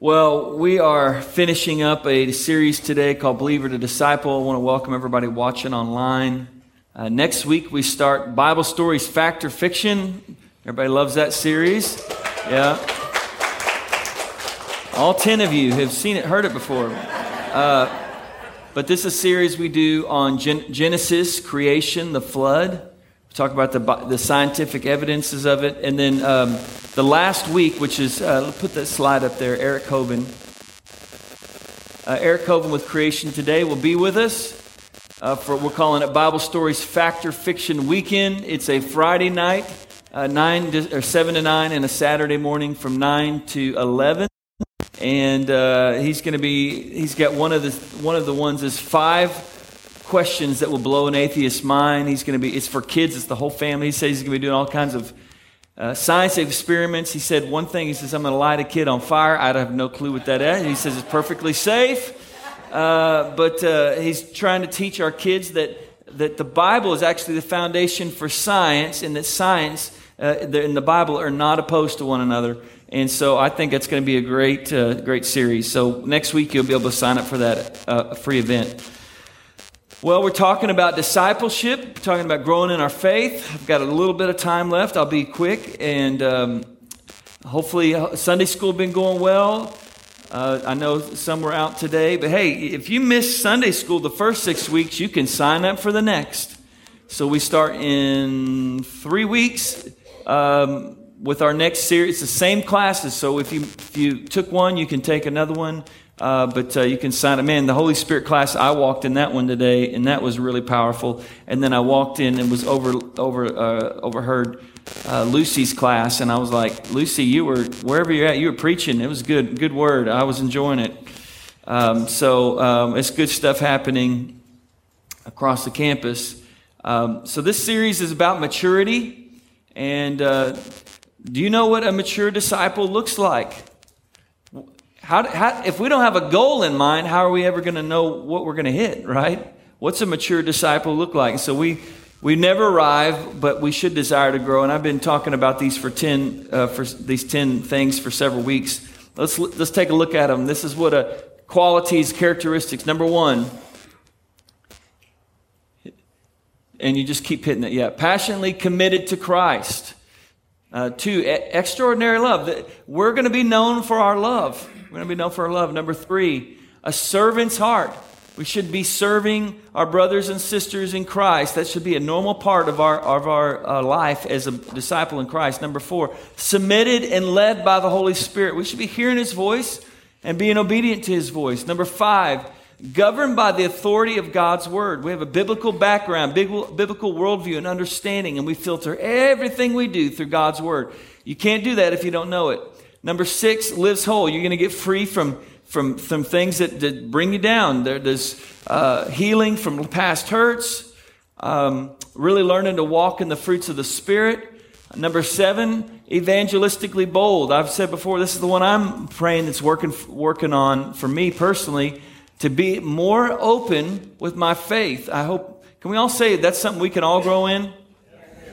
Well, we are finishing up a series today called Believer to Disciple. I want to welcome everybody watching online. Uh, next week, we start Bible Stories Fact or Fiction. Everybody loves that series. Yeah. All 10 of you have seen it, heard it before. Uh, but this is a series we do on Gen- Genesis, creation, the flood. Talk about the, the scientific evidences of it. And then um, the last week, which is, uh, put that slide up there, Eric Hovind. Uh, Eric Hovind with Creation Today will be with us. Uh, for we're calling it Bible Stories Factor Fiction Weekend. It's a Friday night, uh, nine to, or seven to nine, and a Saturday morning from nine to eleven. And uh, he's going to be. He's got one of the one of the ones is five questions that will blow an atheist's mind. He's going to be. It's for kids. It's the whole family. He says he's going to be doing all kinds of uh, science experiments, he said one thing. He says, I'm going to light a kid on fire. I have no clue what that is. He says it's perfectly safe. Uh, but uh, he's trying to teach our kids that, that the Bible is actually the foundation for science and that science uh, and the Bible are not opposed to one another. And so I think it's going to be a great, uh, great series. So next week you'll be able to sign up for that uh, free event. Well, we're talking about discipleship, talking about growing in our faith. I've got a little bit of time left. I'll be quick. And um, hopefully, uh, Sunday school been going well. Uh, I know some were out today. But hey, if you missed Sunday school the first six weeks, you can sign up for the next. So we start in three weeks um, with our next series. It's the same classes. So if you, if you took one, you can take another one. Uh, but uh, you can sign up. Man, the Holy Spirit class, I walked in that one today, and that was really powerful. And then I walked in and was over, over, uh, overheard uh, Lucy's class, and I was like, Lucy, you were wherever you're at, you were preaching. It was good, good word. I was enjoying it. Um, so um, it's good stuff happening across the campus. Um, so this series is about maturity, and uh, do you know what a mature disciple looks like? How, how, if we don't have a goal in mind, how are we ever going to know what we're going to hit, right? What's a mature disciple look like? So we, we never arrive, but we should desire to grow. And I've been talking about these for 10, uh, for these 10 things for several weeks. Let's, let's take a look at them. This is what a qualities, characteristics. Number one, and you just keep hitting it. Yeah, passionately committed to Christ. Uh, two, extraordinary love. We're going to be known for our love. We're going to be known for our love. Number three, a servant's heart. We should be serving our brothers and sisters in Christ. That should be a normal part of our, of our uh, life as a disciple in Christ. Number four, submitted and led by the Holy Spirit. We should be hearing His voice and being obedient to His voice. Number five, governed by the authority of God's Word. We have a biblical background, biblical worldview, and understanding, and we filter everything we do through God's Word. You can't do that if you don't know it. Number six, lives whole. You're going to get free from, from, from things that, that bring you down. There, there's uh, healing from past hurts, um, really learning to walk in the fruits of the Spirit. Number seven, evangelistically bold. I've said before, this is the one I'm praying that's working, working on for me personally to be more open with my faith. I hope, can we all say that's something we can all grow in?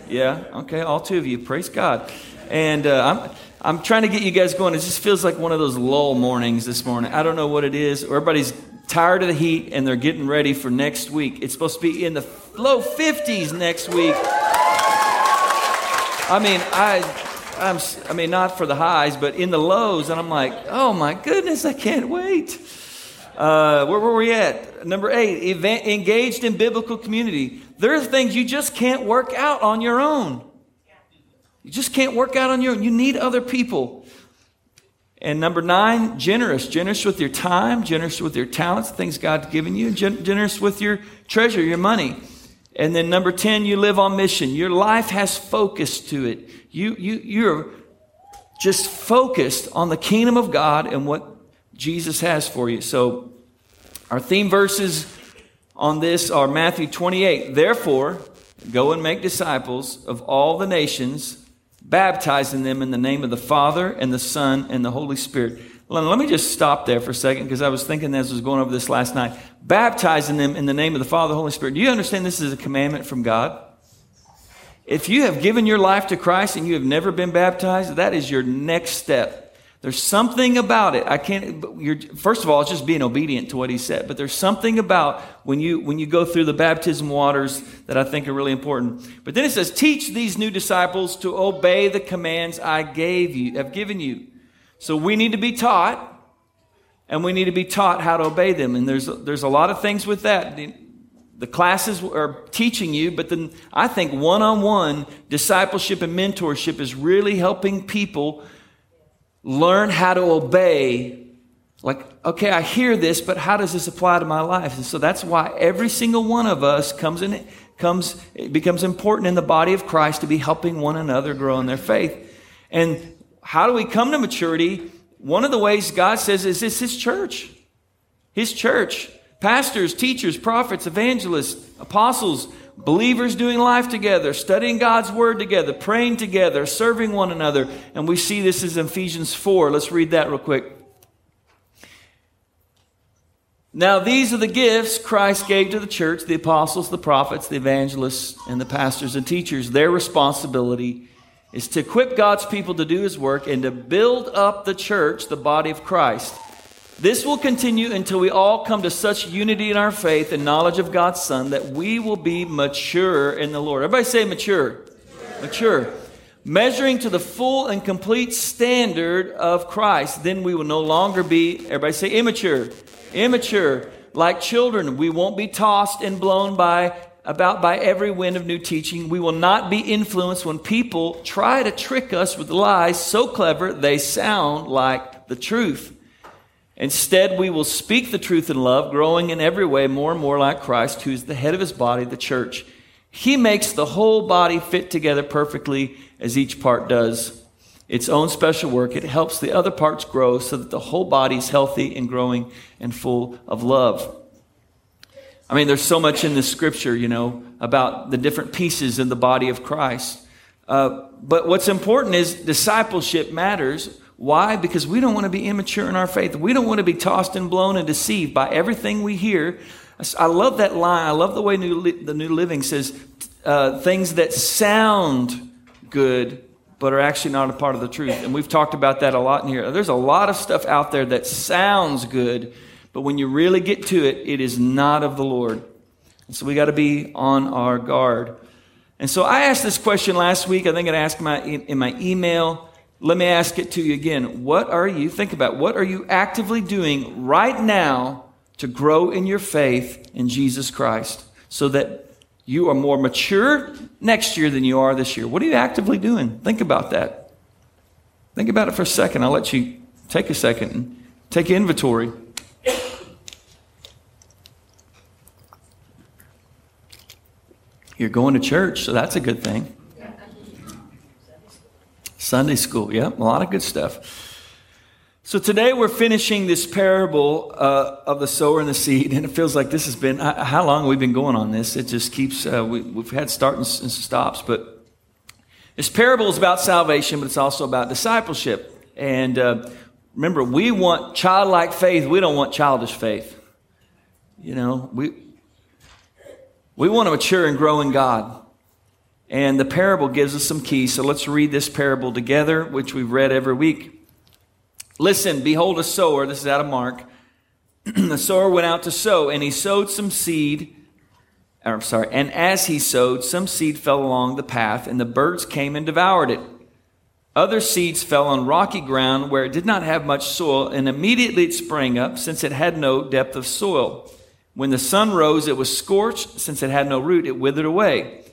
Yeah, okay, all two of you. Praise God. And uh, I'm, I'm trying to get you guys going. It just feels like one of those lull mornings this morning. I don't know what it is. Everybody's tired of the heat and they're getting ready for next week. It's supposed to be in the low 50s next week. I mean, I, I'm, I mean, not for the highs, but in the lows, and I'm like, oh my goodness, I can't wait. Uh, where were we at? Number eight, event, engaged in biblical community. There are things you just can't work out on your own. You just can't work out on your own. You need other people. And number nine, generous. Generous with your time, generous with your talents, things God's given you, generous with your treasure, your money. And then number 10, you live on mission. Your life has focus to it. You, you, you're just focused on the kingdom of God and what Jesus has for you. So our theme verses on this are Matthew 28. Therefore, go and make disciples of all the nations baptizing them in the name of the Father and the Son and the Holy Spirit. Let me just stop there for a second because I was thinking as I was going over this last night. Baptizing them in the name of the Father, the Holy Spirit. Do you understand this is a commandment from God? If you have given your life to Christ and you have never been baptized, that is your next step. There's something about it. I can't, first of all, it's just being obedient to what he said. But there's something about when you, when you go through the baptism waters that I think are really important. But then it says, teach these new disciples to obey the commands I gave you, have given you. So we need to be taught and we need to be taught how to obey them. And there's, there's a lot of things with that. The classes are teaching you, but then I think one on one discipleship and mentorship is really helping people learn how to obey. Like, okay, I hear this, but how does this apply to my life? And so that's why every single one of us comes in, comes, it becomes important in the body of Christ to be helping one another grow in their faith. And how do we come to maturity? One of the ways God says is this His church. His church. Pastors, teachers, prophets, evangelists, apostles, believers doing life together, studying God's word together, praying together, serving one another. And we see this is Ephesians 4. Let's read that real quick. Now, these are the gifts Christ gave to the church the apostles, the prophets, the evangelists, and the pastors and teachers. Their responsibility is to equip God's people to do his work and to build up the church, the body of Christ. This will continue until we all come to such unity in our faith and knowledge of God's Son that we will be mature in the Lord. Everybody say mature. Mature. mature. Measuring to the full and complete standard of Christ. Then we will no longer be, everybody say immature. Immature. Like children, we won't be tossed and blown by about by every wind of new teaching. We will not be influenced when people try to trick us with lies so clever they sound like the truth. Instead, we will speak the truth in love, growing in every way more and more like Christ, who is the head of his body, the church. He makes the whole body fit together perfectly as each part does its own special work. It helps the other parts grow so that the whole body is healthy and growing and full of love. I mean, there's so much in the scripture, you know, about the different pieces in the body of Christ. Uh, but what's important is discipleship matters why? Because we don't want to be immature in our faith. We don't want to be tossed and blown and deceived by everything we hear. I love that line. I love the way New, the New Living says uh, things that sound good but are actually not a part of the truth. And we've talked about that a lot in here. There's a lot of stuff out there that sounds good, but when you really get to it, it is not of the Lord. And so we got to be on our guard. And so I asked this question last week. I think I asked my, in my email. Let me ask it to you again. What are you, think about, what are you actively doing right now to grow in your faith in Jesus Christ so that you are more mature next year than you are this year? What are you actively doing? Think about that. Think about it for a second. I'll let you take a second and take inventory. You're going to church, so that's a good thing. Sunday school, yeah, a lot of good stuff. So today we're finishing this parable uh, of the sower and the seed, and it feels like this has been how long we've we been going on this? It just keeps uh, we, have had starts and stops, but this parable is about salvation, but it's also about discipleship. And uh, remember, we want childlike faith. We don't want childish faith. You know, we we want to mature and grow in God. And the parable gives us some keys. So let's read this parable together, which we've read every week. Listen, behold a sower. This is out of Mark. the sower went out to sow, and he sowed some seed. I'm sorry, and as he sowed, some seed fell along the path, and the birds came and devoured it. Other seeds fell on rocky ground where it did not have much soil, and immediately it sprang up, since it had no depth of soil. When the sun rose, it was scorched. Since it had no root, it withered away.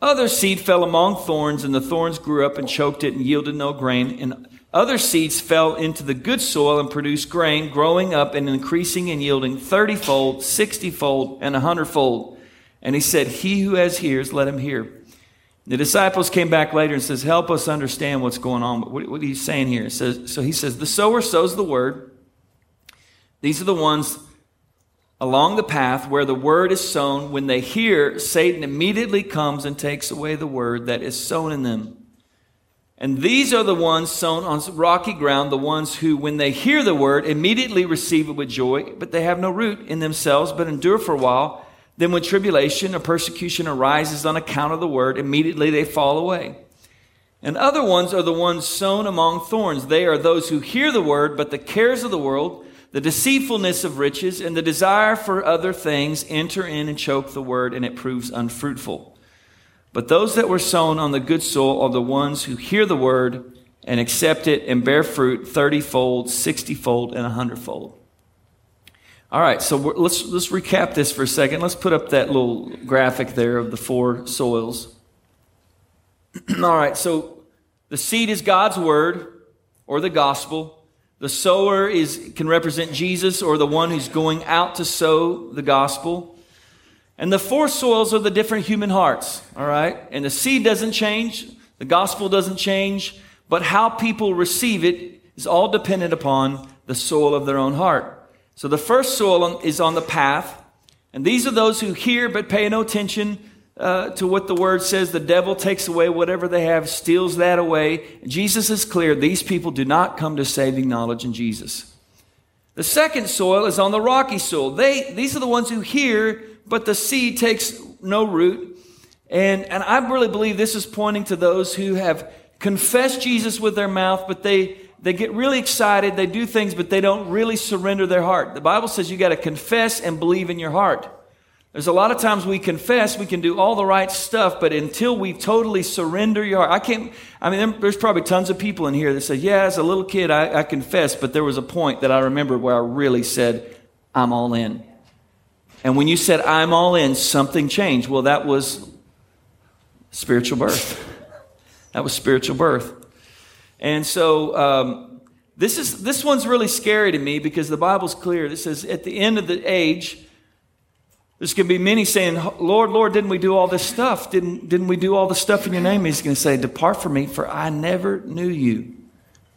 Other seed fell among thorns, and the thorns grew up and choked it and yielded no grain. And other seeds fell into the good soil and produced grain, growing up and increasing and yielding thirtyfold, sixtyfold, and a hundredfold. And he said, He who has ears, let him hear. The disciples came back later and says, Help us understand what's going on. What, what are you saying here? says, so he says, The sower sows the word. These are the ones along the path where the word is sown, when they hear, Satan immediately comes and takes away the word that is sown in them. And these are the ones sown on rocky ground, the ones who, when they hear the word, immediately receive it with joy, but they have no root in themselves, but endure for a while. Then, when tribulation or persecution arises on account of the word, immediately they fall away. And other ones are the ones sown among thorns. They are those who hear the word, but the cares of the world, the deceitfulness of riches, and the desire for other things enter in and choke the word, and it proves unfruitful. But those that were sown on the good soil are the ones who hear the word and accept it and bear fruit thirtyfold, sixtyfold, and a hundredfold. All right, so let's, let's recap this for a second. Let's put up that little graphic there of the four soils. All right, so the seed is God's word or the gospel. The sower is, can represent Jesus or the one who's going out to sow the gospel. And the four soils are the different human hearts, all right? And the seed doesn't change, the gospel doesn't change, but how people receive it is all dependent upon the soil of their own heart. So the first soil is on the path, and these are those who hear but pay no attention uh, to what the word says. The devil takes away whatever they have, steals that away. Jesus is clear these people do not come to saving knowledge in Jesus. The second soil is on the rocky soil. They, these are the ones who hear, but the seed takes no root. And, and I really believe this is pointing to those who have confessed Jesus with their mouth, but they, they get really excited. They do things, but they don't really surrender their heart. The Bible says you got to confess and believe in your heart. There's a lot of times we confess, we can do all the right stuff, but until we totally surrender your heart, I can't, I mean, there's probably tons of people in here that say, yeah, as a little kid, I, I confessed, but there was a point that I remember where I really said, I'm all in. And when you said, I'm all in, something changed. Well, that was spiritual birth. That was spiritual birth. And so, um, this is, this one's really scary to me because the Bible's clear. It says, at the end of the age, there's going to be many saying, Lord, Lord, didn't we do all this stuff? Didn't, didn't we do all the stuff in your name? He's going to say, Depart from me, for I never knew you.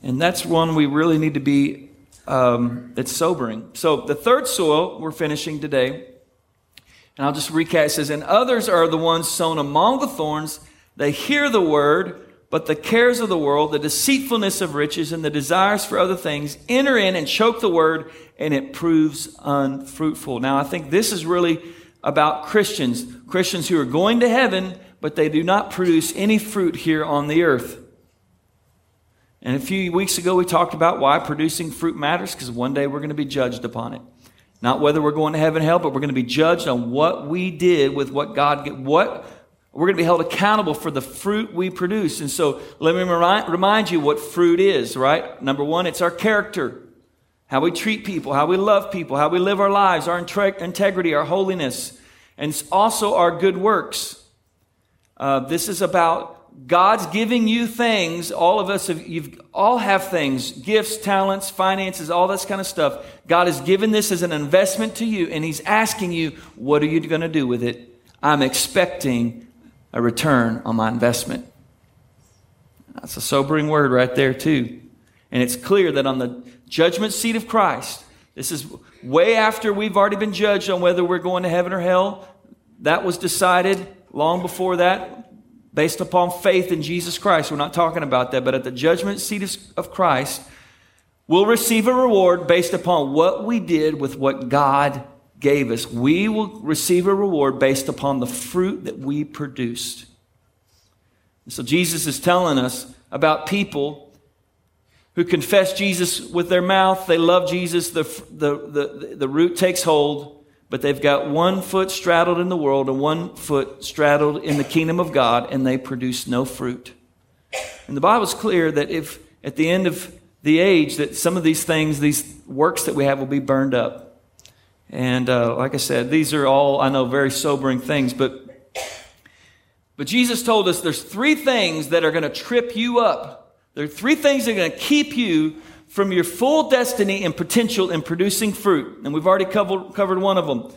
And that's one we really need to be, um, sobering. So the third soil we're finishing today, and I'll just recap. It says, And others are the ones sown among the thorns. They hear the word, but the cares of the world, the deceitfulness of riches, and the desires for other things enter in and choke the word, and it proves unfruitful. Now, I think this is really about Christians, Christians who are going to heaven, but they do not produce any fruit here on the earth. And a few weeks ago, we talked about why producing fruit matters, because one day we're going to be judged upon it. Not whether we're going to heaven or hell, but we're going to be judged on what we did with what God, what we're going to be held accountable for the fruit we produce. And so let me remind you what fruit is, right? Number one, it's our character. How we treat people, how we love people, how we live our lives, our integrity, our holiness, and also our good works. Uh, this is about God's giving you things. All of us, have, you've all have things, gifts, talents, finances, all this kind of stuff. God has given this as an investment to you, and He's asking you, what are you going to do with it? I'm expecting a return on my investment. That's a sobering word right there, too. And it's clear that on the judgment seat of Christ, this is way after we've already been judged on whether we're going to heaven or hell. That was decided long before that based upon faith in Jesus Christ. We're not talking about that, but at the judgment seat of Christ, we'll receive a reward based upon what we did with what God gave us, we will receive a reward based upon the fruit that we produced. so Jesus is telling us about people who confess Jesus with their mouth, they love Jesus, the, the, the, the root takes hold, but they've got one foot straddled in the world and one foot straddled in the kingdom of God, and they produce no fruit. And the Bible's clear that if at the end of the age that some of these things, these works that we have will be burned up. And uh, like I said, these are all, I know, very sobering things, but, but Jesus told us there's three things that are going to trip you up. There are three things that are going to keep you from your full destiny and potential in producing fruit. And we've already covered, covered one of them.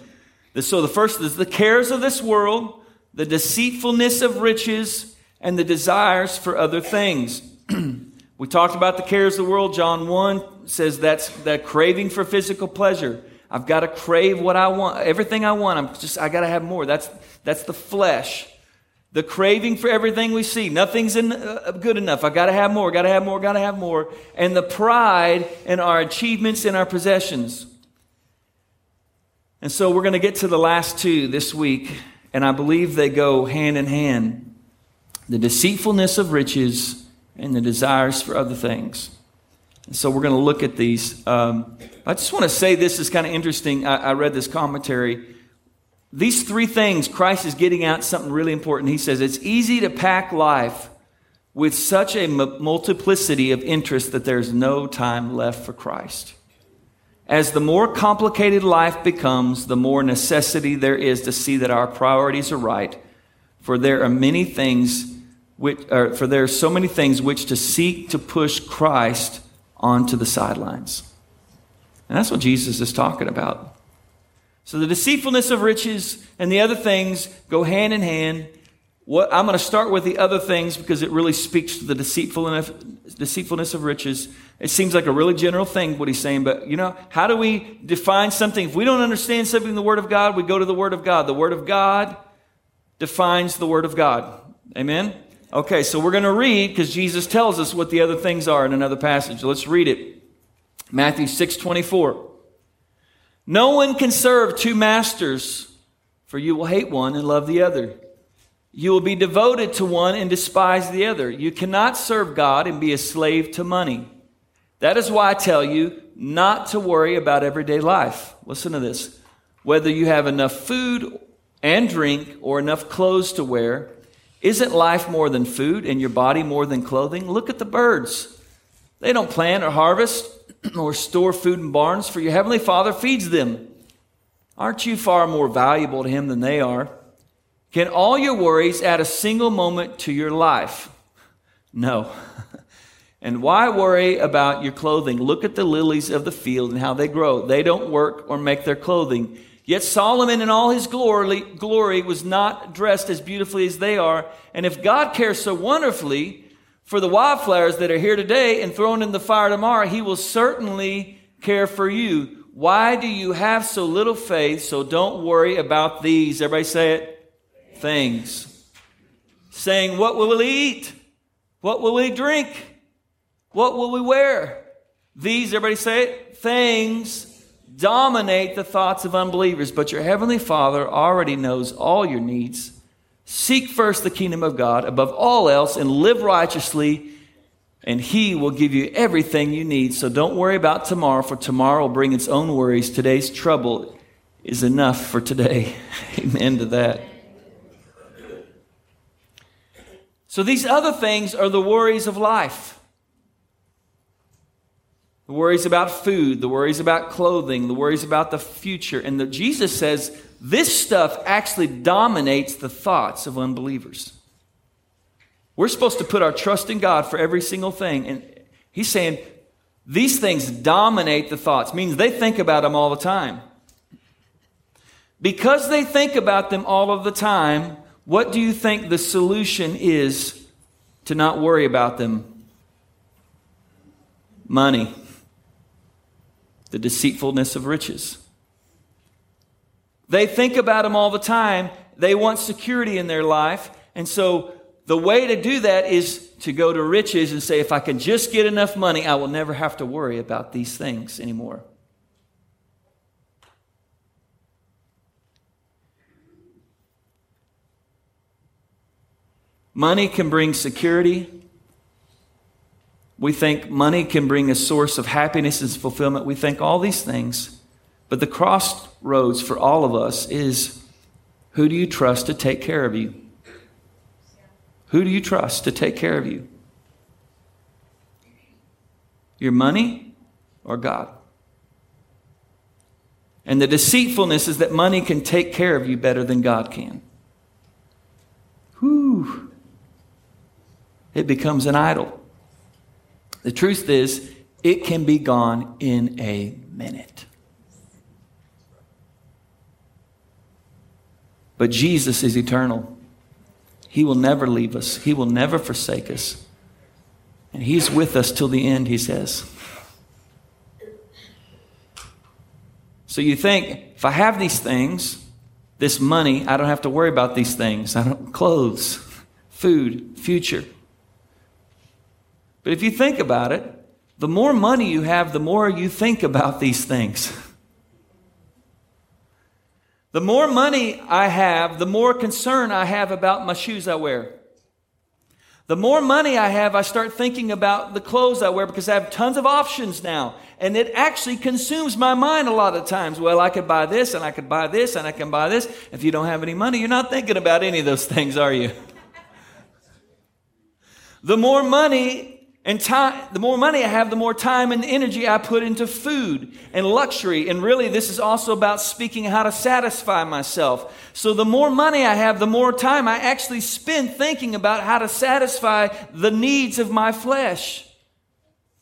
So the first is the cares of this world, the deceitfulness of riches, and the desires for other things. we talked about the cares of the world. John 1 says that's that craving for physical pleasure. I've got to crave what I want, everything I want. I'm just, I got to have more. That's, that's the flesh. The craving for everything we see. Nothing's in, uh, good enough. I got to have more, got to have more, got to have more. And the pride in our achievements and our possessions. And so we're going to get to the last two this week, and I believe they go hand in hand. the deceitfulness of riches, and the desires for other things. So we're going to look at these. Um, I just want to say this is kind of interesting. I, I read this commentary. These three things, Christ is getting out something really important. He says it's easy to pack life with such a multiplicity of interests that there's no time left for Christ. As the more complicated life becomes, the more necessity there is to see that our priorities are right, for there are many things which, for there are so many things which to seek to push Christ onto the sidelines. And that's what Jesus is talking about. So the deceitfulness of riches and the other things go hand in hand. What, I'm going to start with the other things because it really speaks to the deceitfulness, deceitfulness of riches. It seems like a really general thing, what he's saying, but you know, how do we define something? If we don't understand something in the Word of God, we go to the Word of God. The Word of God defines the Word of God. Amen? Okay, so we're going to read because Jesus tells us what the other things are in another passage. Let's read it. Matthew 6 24. No one can serve two masters, for you will hate one and love the other. You will be devoted to one and despise the other. You cannot serve God and be a slave to money. That is why I tell you not to worry about everyday life. Listen to this. Whether you have enough food and drink or enough clothes to wear, isn't life more than food and your body more than clothing? Look at the birds. They don't plant or harvest or store food in barns, for your heavenly Father feeds them. Aren't you far more valuable to Him than they are? Can all your worries add a single moment to your life? No. and why worry about your clothing? Look at the lilies of the field and how they grow. They don't work or make their clothing. Yet Solomon in all his glory, glory was not dressed as beautifully as they are. And if God cares so wonderfully for the wildflowers that are here today and thrown in the fire tomorrow, he will certainly care for you. Why do you have so little faith? So don't worry about these. Everybody say it. Things. Saying, what will we eat? What will we drink? What will we wear? These, everybody say it. Things dominate the thoughts of unbelievers, but your heavenly Father already knows all your needs. Seek first the kingdom of God above all else and live righteously, and He will give you everything you need. So don't worry about tomorrow, for tomorrow will bring its own worries. Today's trouble is enough for today. Amen to that. So these other things are the worries of life the worries about food, the worries about clothing, the worries about the future. And the, Jesus says this stuff actually dominates the thoughts of unbelievers. We're supposed to put our trust in God for every single thing. And he's saying these things dominate the thoughts, means they think about them all the time. Because they think about them all of the time, what do you think the solution is to not worry about them? Money the deceitfulness of riches. They think about them all the time. They want security in their life. And so the way to do that is to go to riches and say, if I can just get enough money, I will never have to worry about these things anymore. Money can bring security, we think money can bring a source of happiness and fulfillment. We think all these things. But the crossroads for all of us is who do you trust to take care of you? Who do you trust to take care of you? Your money or God? And the deceitfulness is that money can take care of you better than God can. Whew. It becomes an idol. The truth is, it can be gone in a minute. But Jesus is eternal. He will never leave us, He will never forsake us. And He's with us till the end, He says. So you think, if I have these things, this money, I don't have to worry about these things. I don't clothes, food, future. But if you think about it, the more money you have, the more you think about these things. The more money I have, the more concern I have about my shoes I wear. The more money I have, I start thinking about the clothes I wear because I have tons of options now. And it actually consumes my mind a lot of times. Well, I could buy this and I could buy this and I can buy this. If you don't have any money, you're not thinking about any of those things, are you? the more money and time, the more money I have, the more time and energy I put into food and luxury. And really, this is also about speaking how to satisfy myself. So the more money I have, the more time I actually spend thinking about how to satisfy the needs of my flesh.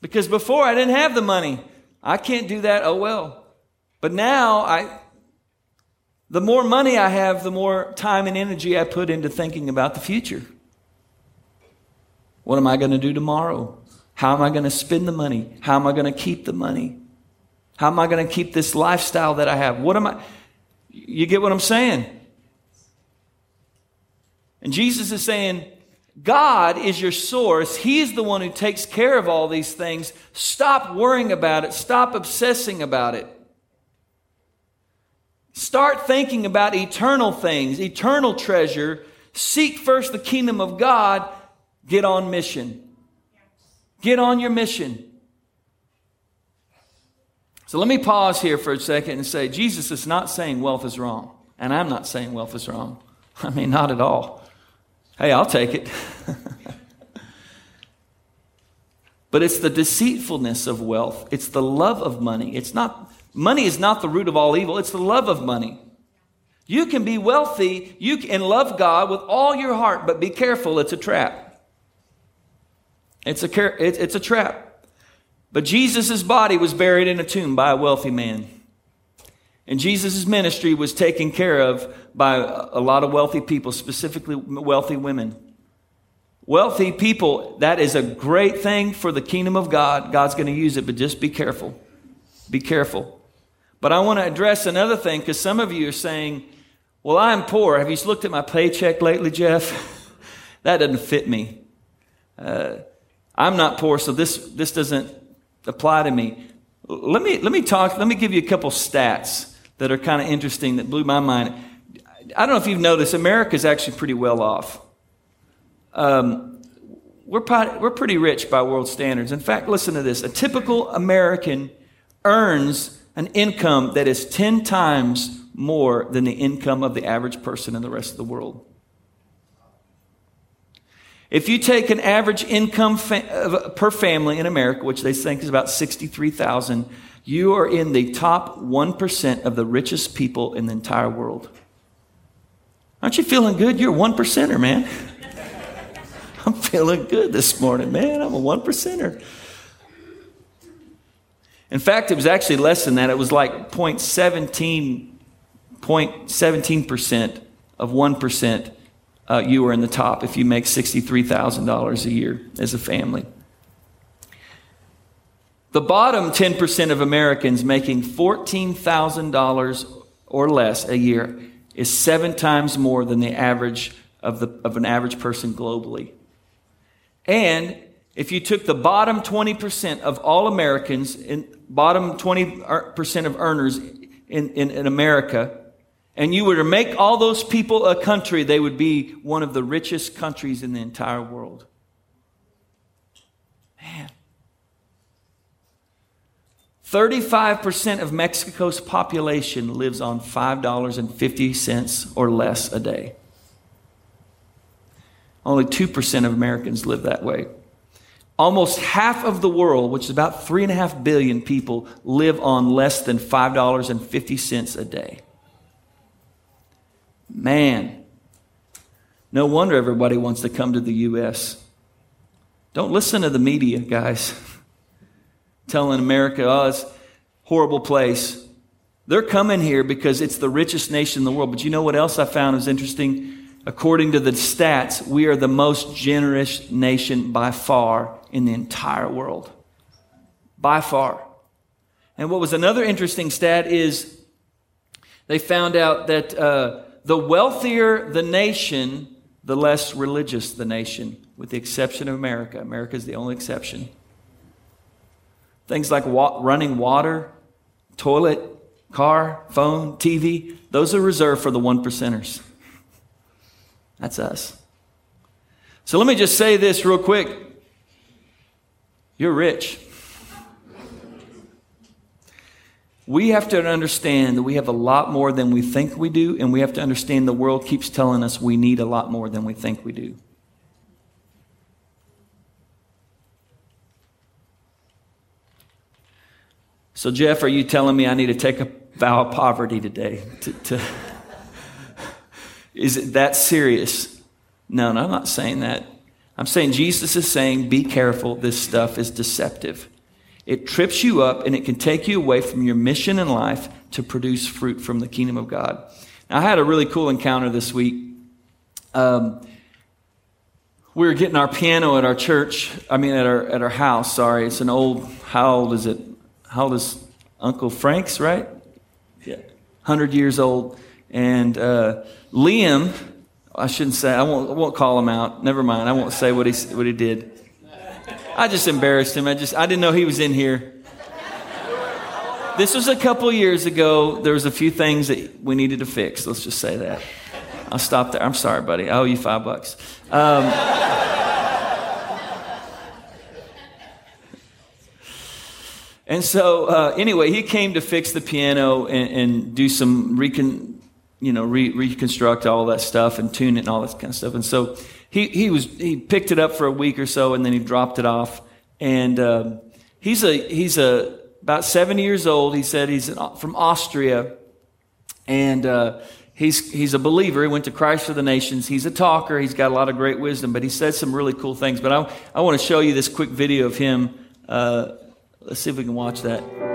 Because before I didn't have the money. I can't do that. Oh well. But now I, the more money I have, the more time and energy I put into thinking about the future. What am I going to do tomorrow? How am I going to spend the money? How am I going to keep the money? How am I going to keep this lifestyle that I have? What am I? You get what I'm saying? And Jesus is saying, God is your source. He's the one who takes care of all these things. Stop worrying about it. Stop obsessing about it. Start thinking about eternal things, eternal treasure. Seek first the kingdom of God Get on mission. Get on your mission. So let me pause here for a second and say Jesus is not saying wealth is wrong. And I'm not saying wealth is wrong. I mean, not at all. Hey, I'll take it. but it's the deceitfulness of wealth, it's the love of money. It's not, money is not the root of all evil, it's the love of money. You can be wealthy you can love God with all your heart, but be careful, it's a trap. It's a, it's a trap. But Jesus' body was buried in a tomb by a wealthy man. And Jesus' ministry was taken care of by a lot of wealthy people, specifically wealthy women. Wealthy people, that is a great thing for the kingdom of God. God's going to use it, but just be careful. Be careful. But I want to address another thing because some of you are saying, Well, I'm poor. Have you looked at my paycheck lately, Jeff? that doesn't fit me. Uh, I'm not poor, so this, this doesn't apply to me. Let me, let me talk, let me give you a couple stats that are kind of interesting that blew my mind. I don't know if you've noticed, America is actually pretty well off. Um, we're, we're pretty rich by world standards. In fact, listen to this. A typical American earns an income that is 10 times more than the income of the average person in the rest of the world. If you take an average income fa- per family in America, which they think is about 63,000, you are in the top 1% of the richest people in the entire world. Aren't you feeling good? You're a one percenter, man. I'm feeling good this morning, man. I'm a one percenter. In fact, it was actually less than that. It was like 0.17, 0.17% of 1% uh, you are in the top if you make $63,000 a year as a family. The bottom 10% of Americans making $14,000 or less a year is seven times more than the average of, the, of an average person globally. And if you took the bottom 20% of all Americans, in bottom 20% of earners in, in, in America, and you were to make all those people a country, they would be one of the richest countries in the entire world. Man. 35% of Mexico's population lives on $5.50 or less a day. Only 2% of Americans live that way. Almost half of the world, which is about 3.5 billion people, live on less than $5.50 a day. Man, no wonder everybody wants to come to the U.S. Don't listen to the media, guys, telling America, oh, it's a horrible place. They're coming here because it's the richest nation in the world. But you know what else I found was interesting? According to the stats, we are the most generous nation by far in the entire world. By far. And what was another interesting stat is they found out that uh, the wealthier the nation, the less religious the nation, with the exception of America. America is the only exception. Things like wa- running water, toilet, car, phone, TV, those are reserved for the one percenters. That's us. So let me just say this real quick. You're rich. We have to understand that we have a lot more than we think we do, and we have to understand the world keeps telling us we need a lot more than we think we do. So, Jeff, are you telling me I need to take a vow of poverty today? To, to is it that serious? No, no, I'm not saying that. I'm saying Jesus is saying, be careful, this stuff is deceptive. It trips you up and it can take you away from your mission in life to produce fruit from the kingdom of God. Now, I had a really cool encounter this week. Um, we were getting our piano at our church, I mean, at our, at our house, sorry. It's an old, how old is it? how old is Uncle Frank's, right? Yeah. 100 years old. And uh, Liam, I shouldn't say, I won't, I won't call him out. Never mind. I won't say what he, what he did. I just embarrassed him. I just, I didn't know he was in here. This was a couple years ago. There was a few things that we needed to fix. Let's just say that. I'll stop there. I'm sorry, buddy. I owe you five bucks. Um, And so, uh, anyway, he came to fix the piano and, and do some recon, you know, re- reconstruct all that stuff and tune it and all that kind of stuff. And so he, he was he picked it up for a week or so and then he dropped it off. And um, he's a he's a about 70 years old. He said he's from Austria, and uh, he's he's a believer. He went to Christ for the Nations. He's a talker. He's got a lot of great wisdom, but he said some really cool things. But I I want to show you this quick video of him. Uh, Let's see if we can watch that.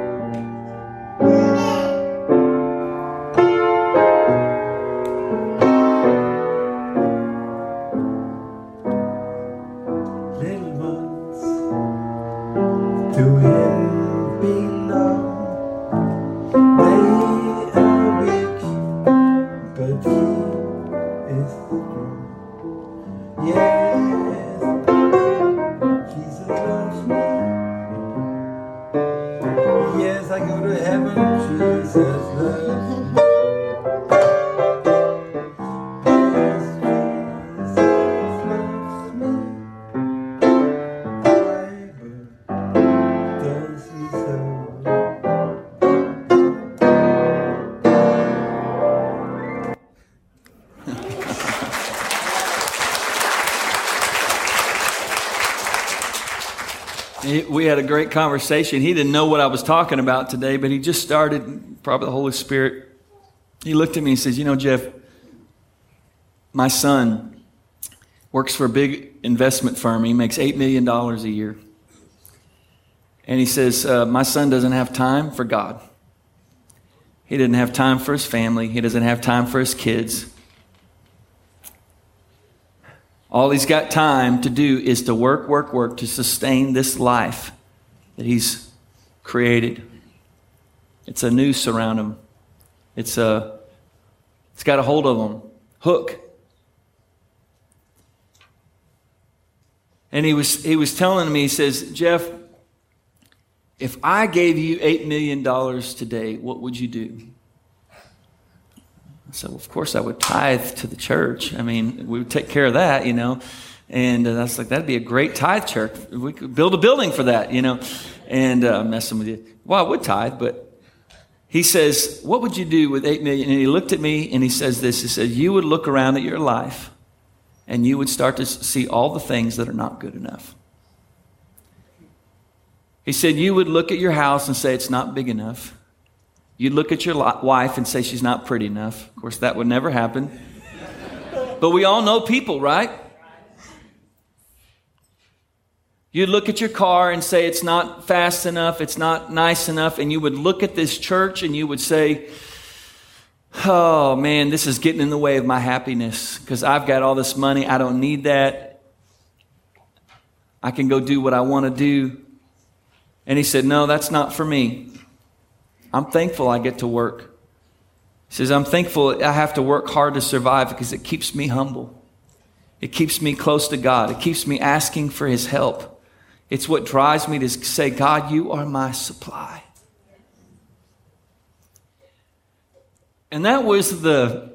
Conversation. He didn't know what I was talking about today, but he just started, probably the Holy Spirit. He looked at me and says, You know, Jeff, my son works for a big investment firm. He makes $8 million a year. And he says, uh, My son doesn't have time for God. He doesn't have time for his family. He doesn't have time for his kids. All he's got time to do is to work, work, work to sustain this life that he's created. It's a noose around him. It's a it's got a hold of him. Hook. And he was he was telling me, he says, Jeff, if I gave you eight million dollars today, what would you do? I So, of course, I would tithe to the church. I mean, we would take care of that, you know. And uh, that's like, that'd be a great tithe church. We could build a building for that, you know. And uh, I'm messing with you. Well, I would tithe, but he says, What would you do with eight million? And he looked at me and he says this He says, You would look around at your life and you would start to see all the things that are not good enough. He said, You would look at your house and say, It's not big enough. You'd look at your wife and say she's not pretty enough. Of course, that would never happen. But we all know people, right? You'd look at your car and say it's not fast enough, it's not nice enough, and you would look at this church and you would say, Oh man, this is getting in the way of my happiness because I've got all this money. I don't need that. I can go do what I want to do. And he said, No, that's not for me. I'm thankful I get to work. He says, I'm thankful I have to work hard to survive because it keeps me humble. It keeps me close to God. It keeps me asking for His help. It's what drives me to say, God, you are my supply. And that was the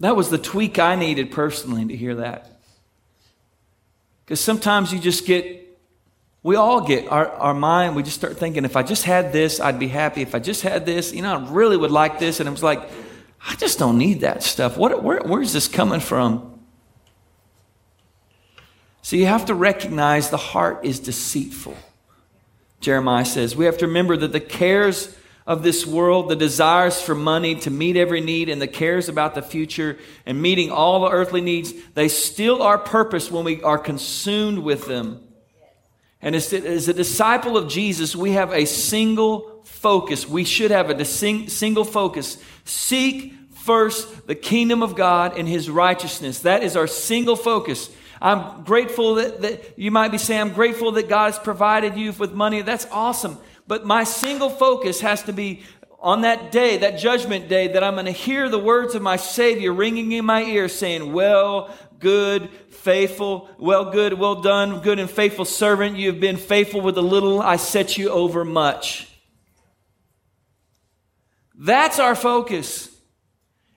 That was the tweak I needed personally to hear that. Because sometimes you just get, we all get our, our mind, we just start thinking, if I just had this, I'd be happy. If I just had this, you know, I really would like this. And it was like, I just don't need that stuff. What, where, where's this coming from? So you have to recognize the heart is deceitful. Jeremiah says we have to remember that the cares of this world, the desires for money to meet every need, and the cares about the future and meeting all the earthly needs, they steal our purpose when we are consumed with them. And as, as a disciple of Jesus, we have a single focus. We should have a single focus. Seek first the kingdom of God and his righteousness. That is our single focus. I'm grateful that, that you might be saying, I'm grateful that God has provided you with money. That's awesome. But my single focus has to be on that day, that judgment day, that I'm going to hear the words of my Savior ringing in my ear saying, Well, good, faithful, well, good, well done, good and faithful servant. You have been faithful with a little, I set you over much. That's our focus.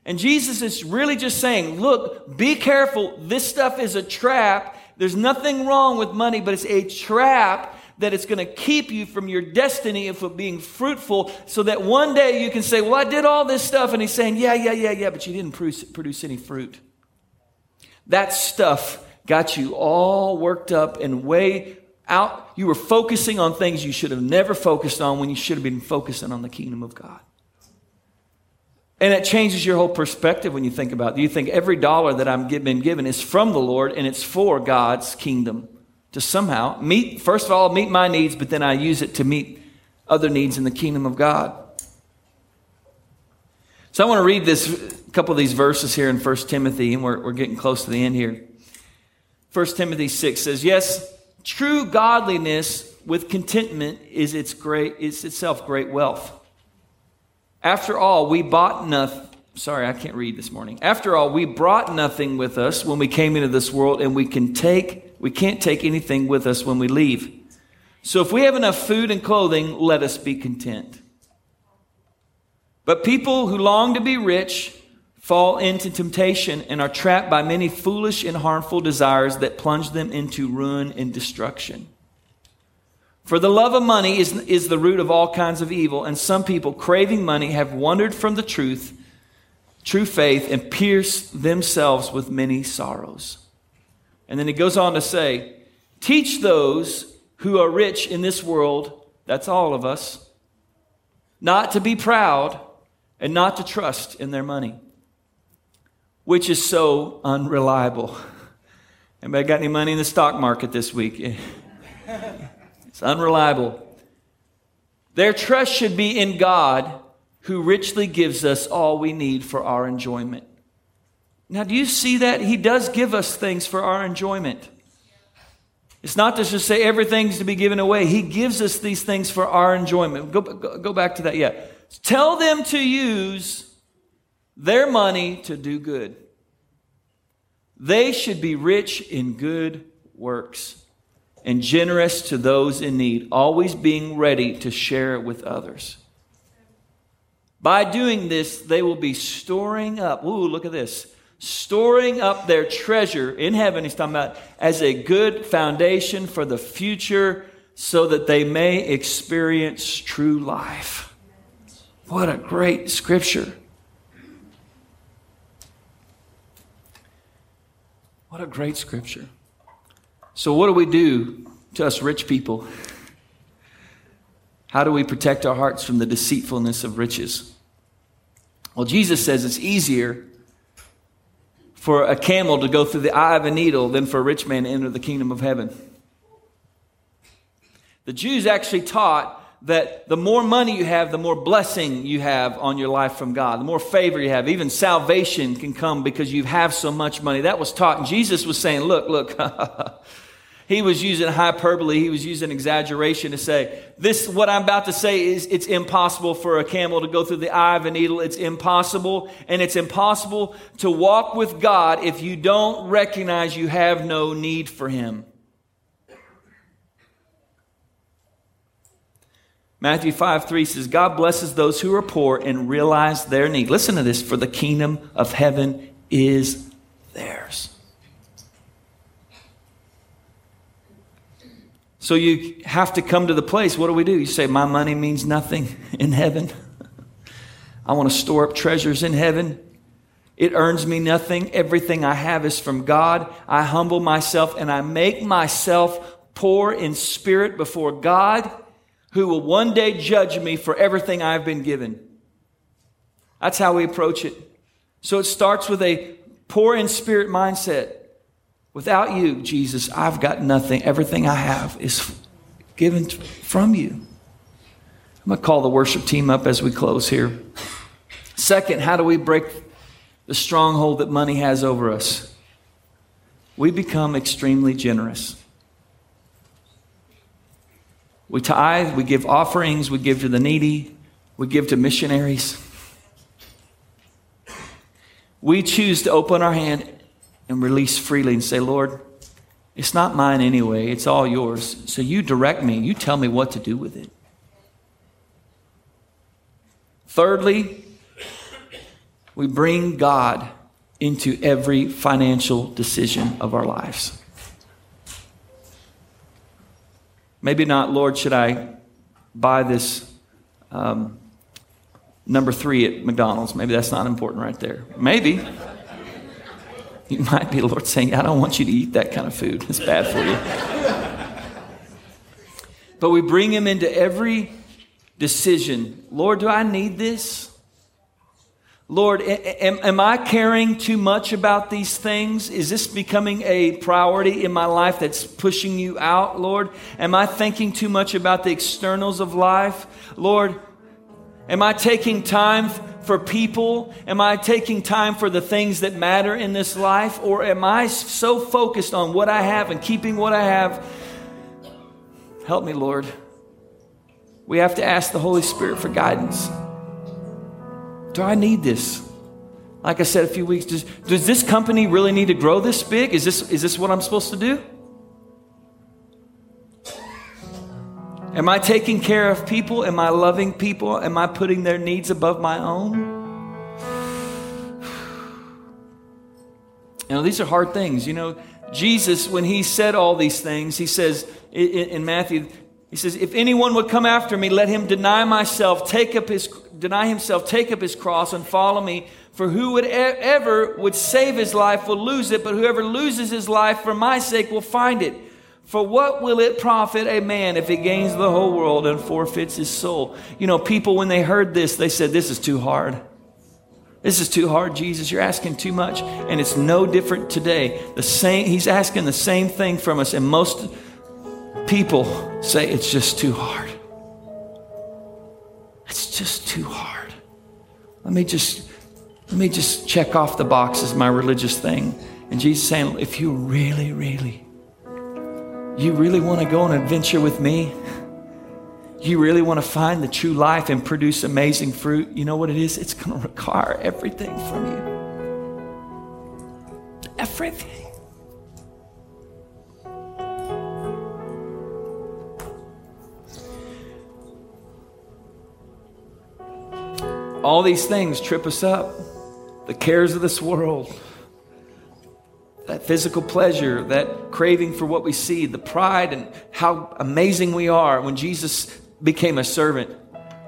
And Jesus is really just saying, look, be careful. This stuff is a trap. There's nothing wrong with money, but it's a trap that it's going to keep you from your destiny from being fruitful so that one day you can say, Well, I did all this stuff. And he's saying, Yeah, yeah, yeah, yeah, but you didn't produce, produce any fruit. That stuff got you all worked up and way out. You were focusing on things you should have never focused on when you should have been focusing on the kingdom of God. And it changes your whole perspective when you think about it. You think every dollar that I'm been given is from the Lord and it's for God's kingdom to somehow meet, first of all, meet my needs, but then I use it to meet other needs in the kingdom of God. So I want to read this couple of these verses here in 1 Timothy, and we're, we're getting close to the end here. 1 Timothy 6 says, Yes, true godliness with contentment is its great is itself great wealth. After all, we bought nothing. Sorry, I can't read this morning. After all, we brought nothing with us when we came into this world, and we can take we can't take anything with us when we leave. So if we have enough food and clothing, let us be content. But people who long to be rich fall into temptation and are trapped by many foolish and harmful desires that plunge them into ruin and destruction. For the love of money is, is the root of all kinds of evil, and some people, craving money, have wandered from the truth, true faith, and pierced themselves with many sorrows. And then he goes on to say, Teach those who are rich in this world, that's all of us, not to be proud and not to trust in their money, which is so unreliable. Anybody got any money in the stock market this week? it's unreliable. Their trust should be in God, who richly gives us all we need for our enjoyment. Now, do you see that? He does give us things for our enjoyment. It's not to just say everything's to be given away. He gives us these things for our enjoyment. Go, go, go back to that. Yeah. Tell them to use their money to do good. They should be rich in good works and generous to those in need, always being ready to share it with others. By doing this, they will be storing up. Ooh, look at this storing up their treasure in heaven, he's talking about as a good foundation for the future so that they may experience true life. What a great scripture. What a great scripture. So, what do we do to us rich people? How do we protect our hearts from the deceitfulness of riches? Well, Jesus says it's easier for a camel to go through the eye of a needle than for a rich man to enter the kingdom of heaven. The Jews actually taught that the more money you have, the more blessing you have on your life from God, the more favor you have. Even salvation can come because you have so much money. That was taught. And Jesus was saying, Look, look, He was using hyperbole, he was using exaggeration to say, this, what I'm about to say is it's impossible for a camel to go through the eye of a needle. It's impossible. And it's impossible to walk with God if you don't recognize you have no need for him. Matthew 5 3 says, God blesses those who are poor and realize their need. Listen to this for the kingdom of heaven is theirs. So you have to come to the place. What do we do? You say, My money means nothing in heaven. I want to store up treasures in heaven. It earns me nothing. Everything I have is from God. I humble myself and I make myself poor in spirit before God, who will one day judge me for everything I've been given. That's how we approach it. So it starts with a poor in spirit mindset. Without you, Jesus, I've got nothing. Everything I have is given from you. I'm going to call the worship team up as we close here. Second, how do we break the stronghold that money has over us? We become extremely generous. We tithe, we give offerings, we give to the needy, we give to missionaries. We choose to open our hand and release freely and say, Lord, it's not mine anyway, it's all yours. So you direct me, you tell me what to do with it. Thirdly, we bring God into every financial decision of our lives. Maybe not, Lord, should I buy this um, number three at McDonald's? Maybe that's not important right there. Maybe. You might be, Lord, saying, I don't want you to eat that kind of food. It's bad for you. but we bring him into every decision. Lord, do I need this? Lord, am, am, I caring too much about these things? Is this becoming a priority in my life that's pushing you out, Lord? Am I thinking too much about the externals of life? Lord, am I taking time for people? Am I taking time for the things that matter in this life? Or am I so focused on what I have and keeping what I have? Help me, Lord. We have to ask the Holy Spirit for guidance. Do I need this? Like I said a few weeks, does, does this company really need to grow this big? Is this, is this what I'm supposed to do? Am I taking care of people? Am I loving people? Am I putting their needs above my own? You know, these are hard things. You know, Jesus, when he said all these things, he says in, Matthew, he says, If anyone would come after me, let him deny myself, take up his deny himself, take up his cross, and follow me. For whoever would save his life will lose it, but whoever loses his life for my sake will find it. For what will it profit a man if he gains the whole world and forfeits his soul? You know, people, when they heard this, they said, This is too hard. This is too hard, Jesus. You're asking too much. And it's no different today. The same, he's asking the same thing from us. And most people say it's just too hard. It's just too hard. Let me just let me just check off the boxes my religious thing. And Jesus saying, if you really, really, you really want to go on an adventure with me, you really want to find the true life and produce amazing fruit, you know what it is? It's going to require everything from you. Everything. All these things trip us up. The cares of this world, that physical pleasure, that craving for what we see, the pride and how amazing we are when Jesus became a servant,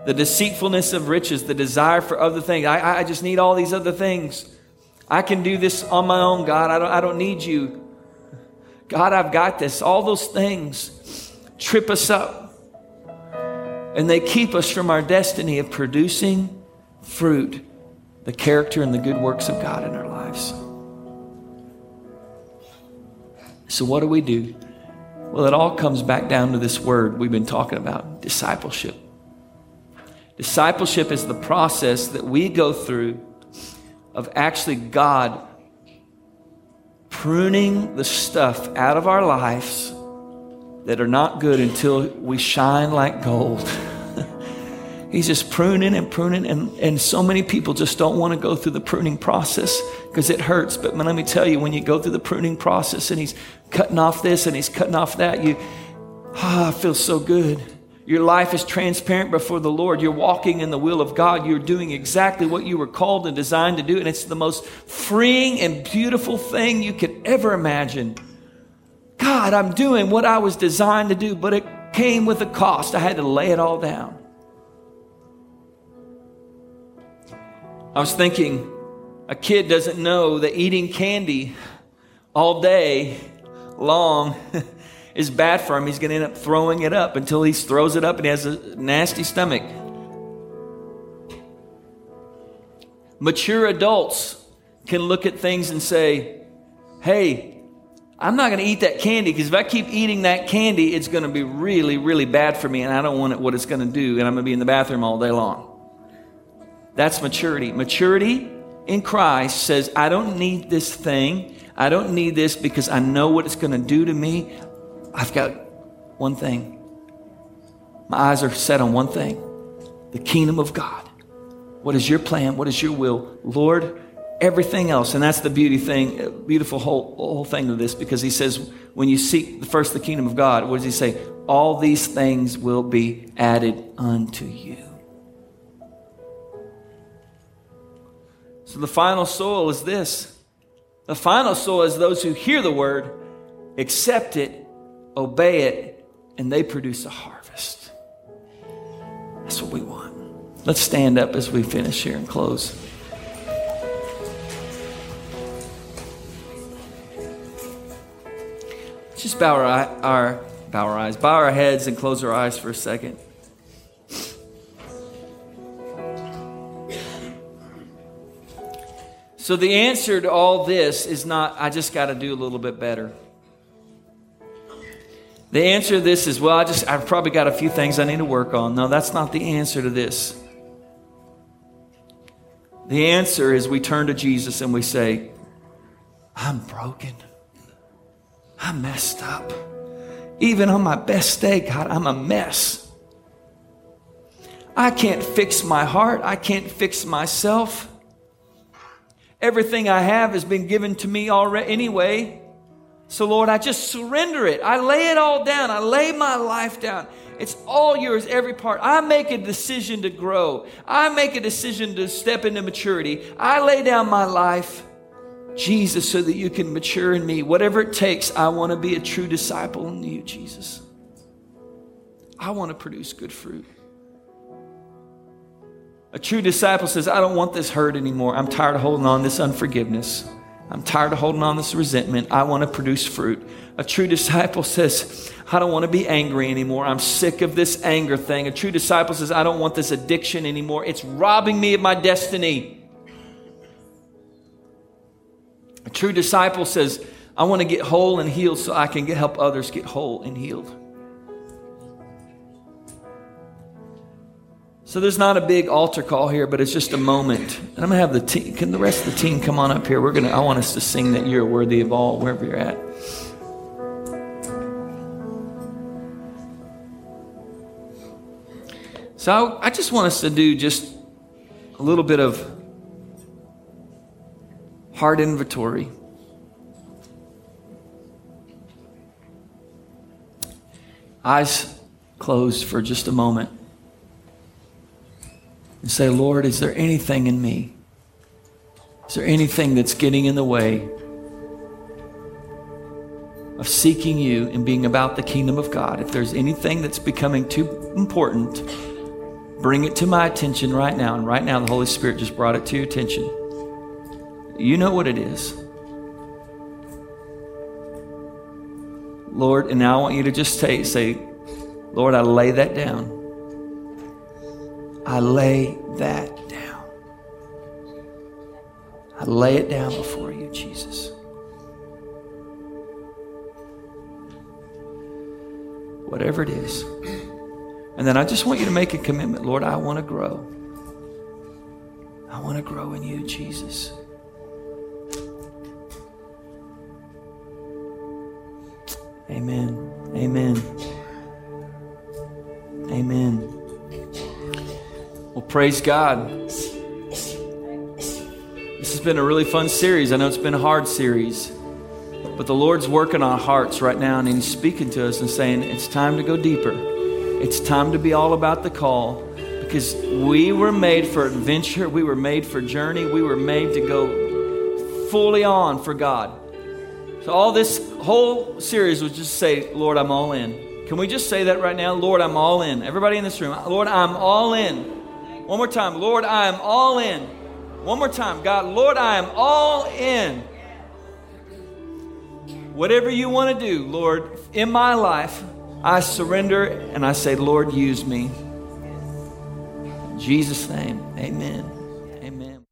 the deceitfulness of riches, the desire for other things. I, I just need all these other things. I can do this on my own, God. I don't, I don't need you. God, I've got this. All those things trip us up. And they keep us from our destiny of producing fruit the character and the good works of God in our lives. So, what do we do? Well, it all comes back down to this word we've been talking about discipleship. Discipleship is the process that we go through of actually God pruning the stuff out of our lives that are not good until we shine like gold. He's just pruning and pruning, and, and so many people just don't want to go through the pruning process because it hurts. But let me tell you, when you go through the pruning process and he's cutting off this and he's cutting off that, you, ah, feel so good. Your life is transparent before the Lord. You're walking in the will of God. You're doing exactly what you were called and designed to do. And it's the most freeing and beautiful thing you could ever imagine. God, I'm doing what I was designed to do, but it came with a cost. I had to lay it all down. I was thinking, a kid doesn't know that eating candy all day long is bad for him. He's going to end up throwing it up until he throws it up and he has a nasty stomach. Mature adults can look at things and say, hey, I'm not going to eat that candy because if I keep eating that candy, it's going to be really, really bad for me, and I don't want it, what it's going to do, and I'm going to be in the bathroom all day long. That's maturity. Maturity in Christ says, I don't need this thing. I don't need this because I know what it's going to do to me. I've got one thing. My eyes are set on one thing the kingdom of God. What is your plan? What is your will? Lord, everything else. And that's the beauty thing, beautiful whole, whole thing of this because he says, when you seek first the kingdom of God, what does he say? All these things will be added unto you. So the final soil is this. The final soil is those who hear the word, accept it, obey it, and they produce a harvest. That's what we want. Let's stand up as we finish here and close. Let's just bow our, our, bow our eyes, bow our heads, and close our eyes for a second. So, the answer to all this is not, I just got to do a little bit better. The answer to this is, well, I just, I've probably got a few things I need to work on. No, that's not the answer to this. The answer is we turn to Jesus and we say, I'm broken. I'm messed up. Even on my best day, God, I'm a mess. I can't fix my heart. I can't fix myself. Everything I have has been given to me already anyway. So, Lord, I just surrender it. I lay it all down. I lay my life down. It's all yours, every part. I make a decision to grow. I make a decision to step into maturity. I lay down my life, Jesus, so that you can mature in me. Whatever it takes, I want to be a true disciple in you, Jesus. I want to produce good fruit. A true disciple says, I don't want this hurt anymore. I'm tired of holding on this unforgiveness. I'm tired of holding on this resentment. I want to produce fruit. A true disciple says, I don't want to be angry anymore. I'm sick of this anger thing. A true disciple says, I don't want this addiction anymore. It's robbing me of my destiny. A true disciple says, I want to get whole and healed so I can help others get whole and healed. So there's not a big altar call here, but it's just a moment. And I'm gonna have the team. Can the rest of the team come on up here? We're gonna. I want us to sing that you're worthy of all, wherever you're at. So I, I just want us to do just a little bit of heart inventory. Eyes closed for just a moment and say, Lord, is there anything in me? Is there anything that's getting in the way of seeking you and being about the kingdom of God? If there's anything that's becoming too important, bring it to my attention right now. And right now, the Holy Spirit just brought it to your attention. You know what it is. Lord, and now I want you to just say, say, Lord, I lay that down. I lay that down. I lay it down before you, Jesus. Whatever it is. And then I just want you to make a commitment. Lord, I want to grow. I want to grow in you, Jesus. Amen. Amen. Amen. Well, praise God. This has been a really fun series. I know it's been a hard series, but the Lord's working on our hearts right now, and He's speaking to us and saying, It's time to go deeper. It's time to be all about the call because we were made for adventure, we were made for journey, we were made to go fully on for God. So, all this whole series was just say, Lord, I'm all in. Can we just say that right now? Lord, I'm all in. Everybody in this room, Lord, I'm all in. One more time, Lord, I am all in. One more time, God, Lord, I am all in. Whatever you want to do, Lord, in my life, I surrender and I say, Lord, use me. In Jesus' name, amen.